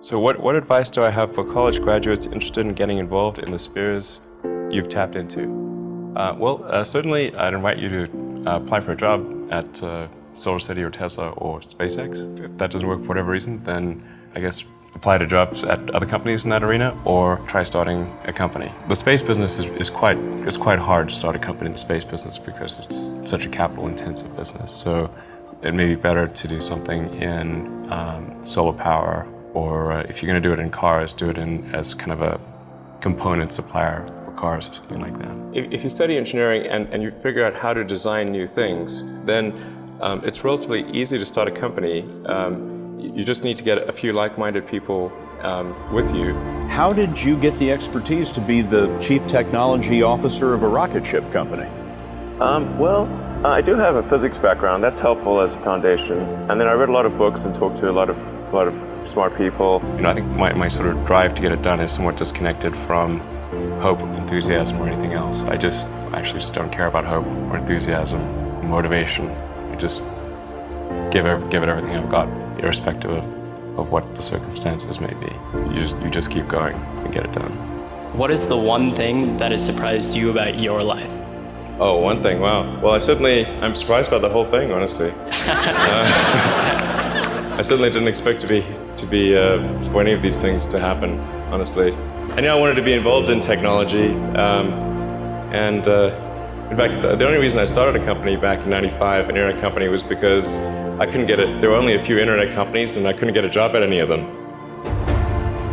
So, what, what advice do I have for college graduates interested in getting involved in the spheres you've tapped into? Uh, well, uh, certainly I'd invite you to uh, apply for a job at uh, SolarCity or Tesla or SpaceX. If that doesn't work for whatever reason, then I guess apply to jobs at other companies in that arena or try starting a company. The space business is, is quite it's quite hard to start a company in the space business because it's such a capital intensive business. So it may be better to do something in um, solar power or uh, if you're going to do it in cars, do it in as kind of a component supplier for cars or something like that. If, if you study engineering and, and you figure out how to design new things, then um, it's relatively easy to start a company. Um, you just need to get a few like-minded people um, with you. How did you get the expertise to be the chief technology officer of a rocket ship company? Um, well, uh, I do have a physics background. That's helpful as a foundation. And then I read a lot of books and talked to a lot of a lot of smart people. You know, I think my, my sort of drive to get it done is somewhat disconnected from hope, enthusiasm, or anything else. I just actually just don't care about hope or enthusiasm, motivation. I just give it, give it everything I've got, irrespective of, of what the circumstances may be. You just you just keep going and get it done. What is the one thing that has surprised you about your life? Oh, one thing. Wow. Well, I certainly I'm surprised by the whole thing, honestly. uh, I certainly didn't expect to be to be uh, for any of these things to happen. Honestly, I knew I wanted to be involved in technology, um, and uh, in fact, the only reason I started a company back in '95, an internet company, was because I couldn't get it. There were only a few internet companies, and I couldn't get a job at any of them.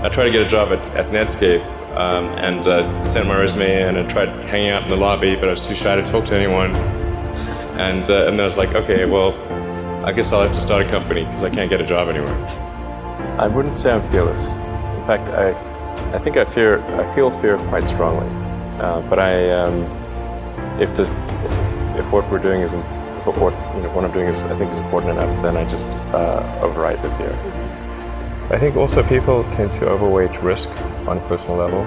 I tried to get a job at, at Netscape, um, and uh, sent my resume in and tried hanging out in the lobby, but I was too shy to talk to anyone. And, uh, and then I was like, okay, well, I guess I'll have to start a company because I can't get a job anywhere. I wouldn't say I'm fearless. In fact, I, I think I fear, I feel fear quite strongly. Uh, but I, um, if the, if what we're doing is, if what you know, what I'm doing is, I think is important enough, then I just uh, override the fear. I think also people tend to overweight risk on a personal level.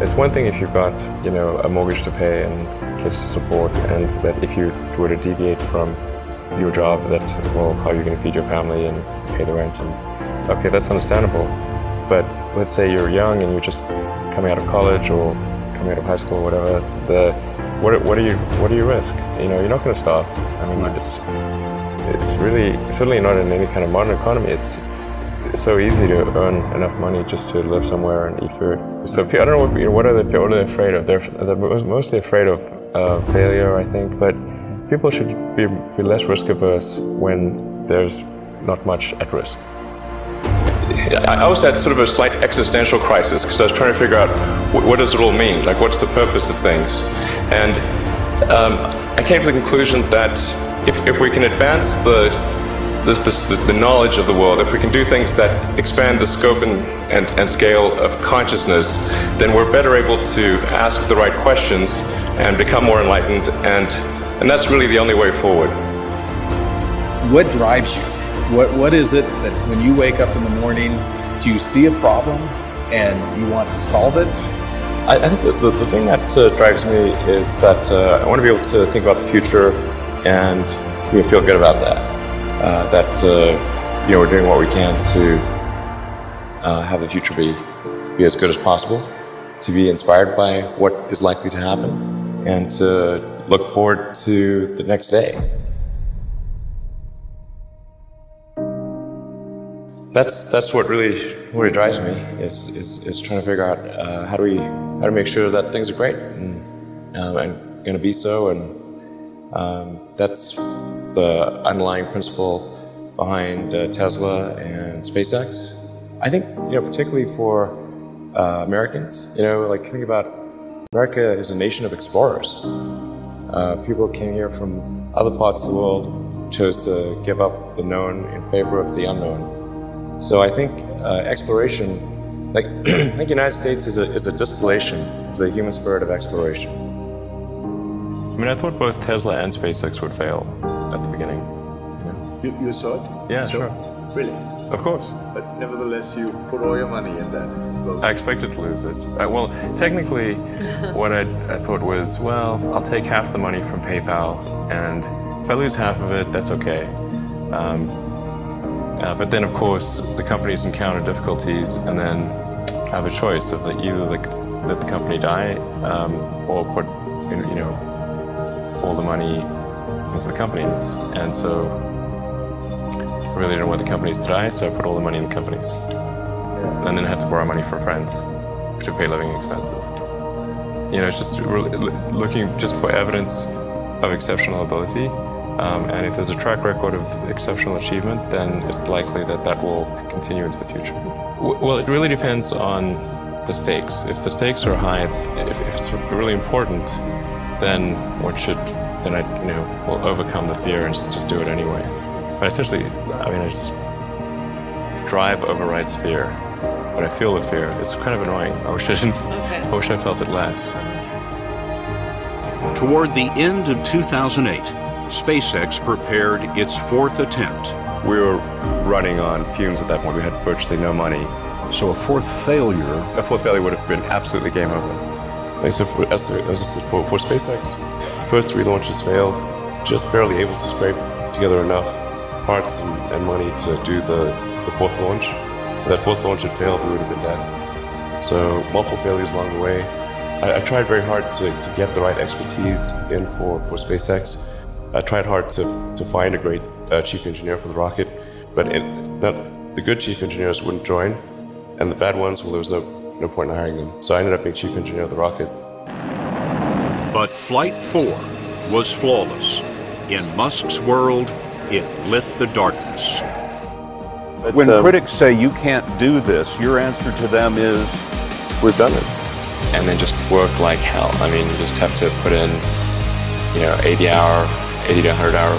It's one thing if you've got, you know, a mortgage to pay and kids to support, and that if you were to deviate from your job. That's, well, how you're you going to feed your family and pay the rent? And okay, that's understandable. But let's say you're young and you're just coming out of college or coming out of high school or whatever. The what, what do you what do you risk? You know, you're not going to starve. I mean, it's it's really certainly not in any kind of modern economy. It's it's so easy to earn enough money just to live somewhere and eat food. So I don't know what, you know, what are they what are they afraid of? They're, they're mostly afraid of uh, failure, I think. But people should be, be less risk averse when there's not much at risk. I was at sort of a slight existential crisis because I was trying to figure out what, does it all mean? Like, what's the purpose of things? And um, I came to the conclusion that if, if we can advance the this, this, the, the, knowledge of the world, if we can do things that expand the scope and, and, and scale of consciousness, then we're better able to ask the right questions and become more enlightened, and, and that's really the only way forward. What drives you? What, what is it that when you wake up in the morning, do you see a problem and you want to solve it? I, I think the, the, the, thing that uh, drives me is that uh, I want to be able to think about the future and feel good about that uh, that uh, you know we're doing what we can to uh, have the future be be as good as possible, to be inspired by what is likely to happen, and to look forward to the next day. That's that's what really really drives me is, is, is trying to figure out uh, how do we how to make sure that things are great and, uh, and going to be so and um, that's the underlying principle behind uh, Tesla and SpaceX. I think, you know, particularly for uh, Americans, you know, like think about America is a nation of explorers. Uh, people came here from other parts of the world, chose to give up the known in favor of the unknown. So I think uh, exploration, like I think the United States is a, is a distillation of the human spirit of exploration. I mean, I thought both Tesla and SpaceX would fail at the beginning. You, you saw it? Yeah, so, sure. Really? Of course. But nevertheless, you put all your money in that. Both. I expected to lose it. I, well, technically, what I, I thought was, well, I'll take half the money from PayPal, and if I lose half of it, that's okay. Um, Uh, but then, of course, the companies encounter difficulties and then have a choice of like either like let the company die um, or put you know all the money into the companies. And so really didn't want the companies to die, so I put all the money in the companies. And then I had to borrow money from friends to pay living expenses. You know, it's just really looking just for evidence of exceptional ability. Um, and if there's a track record of exceptional achievement, then it's likely that that will continue into the future. W- well, it really depends on the stakes. If the stakes are high, if, if it's really important, then one should, then I, you know, will overcome the fear and just do it anyway. But essentially, I mean, I just drive overrides fear, but I feel the fear. It's kind of annoying. I wish I didn't. Okay. I wish I felt it less. Toward the end of 2008, SpaceX prepared its fourth attempt. We were running on fumes at that point. We had virtually no money. So a fourth failure. A fourth failure would have been absolutely game over. Like so for, uh, as, as uh, for, for SpaceX, first three launches failed, just barely able to scrape together enough parts and, and money to do the, the fourth launch. If that fourth launch had failed, we would have been dead. So multiple failures along the way. I, I tried very hard to, to get the right expertise in for, for SpaceX. I tried hard to, to find a great uh, chief engineer for the rocket, but it, not, the good chief engineers wouldn't join, and the bad ones, well, there was no, no point in hiring them. So I ended up being chief engineer of the rocket. But Flight 4 was flawless. In Musk's world, it lit the darkness. But, when um, critics say you can't do this, your answer to them is, We've done it. And then just work like hell. I mean, you just have to put in, you know, 80 hour, 80 to 100 hour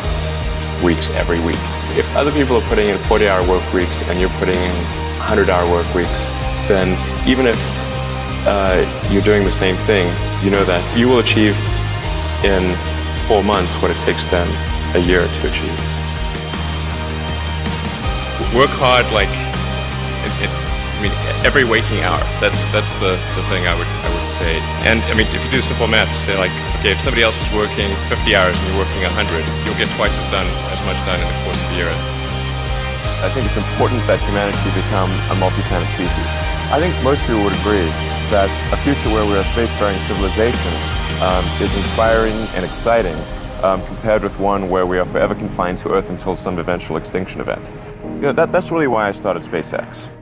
weeks every week. If other people are putting in 40 hour work weeks and you're putting in 100 hour work weeks, then even if uh, you're doing the same thing, you know that you will achieve in four months what it takes them a year to achieve. Work hard, like, it, it, I mean, every waking hour. That's that's the, the thing I would I would say. And I mean, if you do simple math, say like, okay, if somebody else is working 50 hours and you're working 100, you'll get twice as done as much done in the course of a year. I think it's important that humanity become a multi-planet species. I think most people would agree that a future where we're a spacefaring civilization um, is inspiring and exciting um, compared with one where we are forever confined to Earth until some eventual extinction event. You know, that, that's really why I started SpaceX.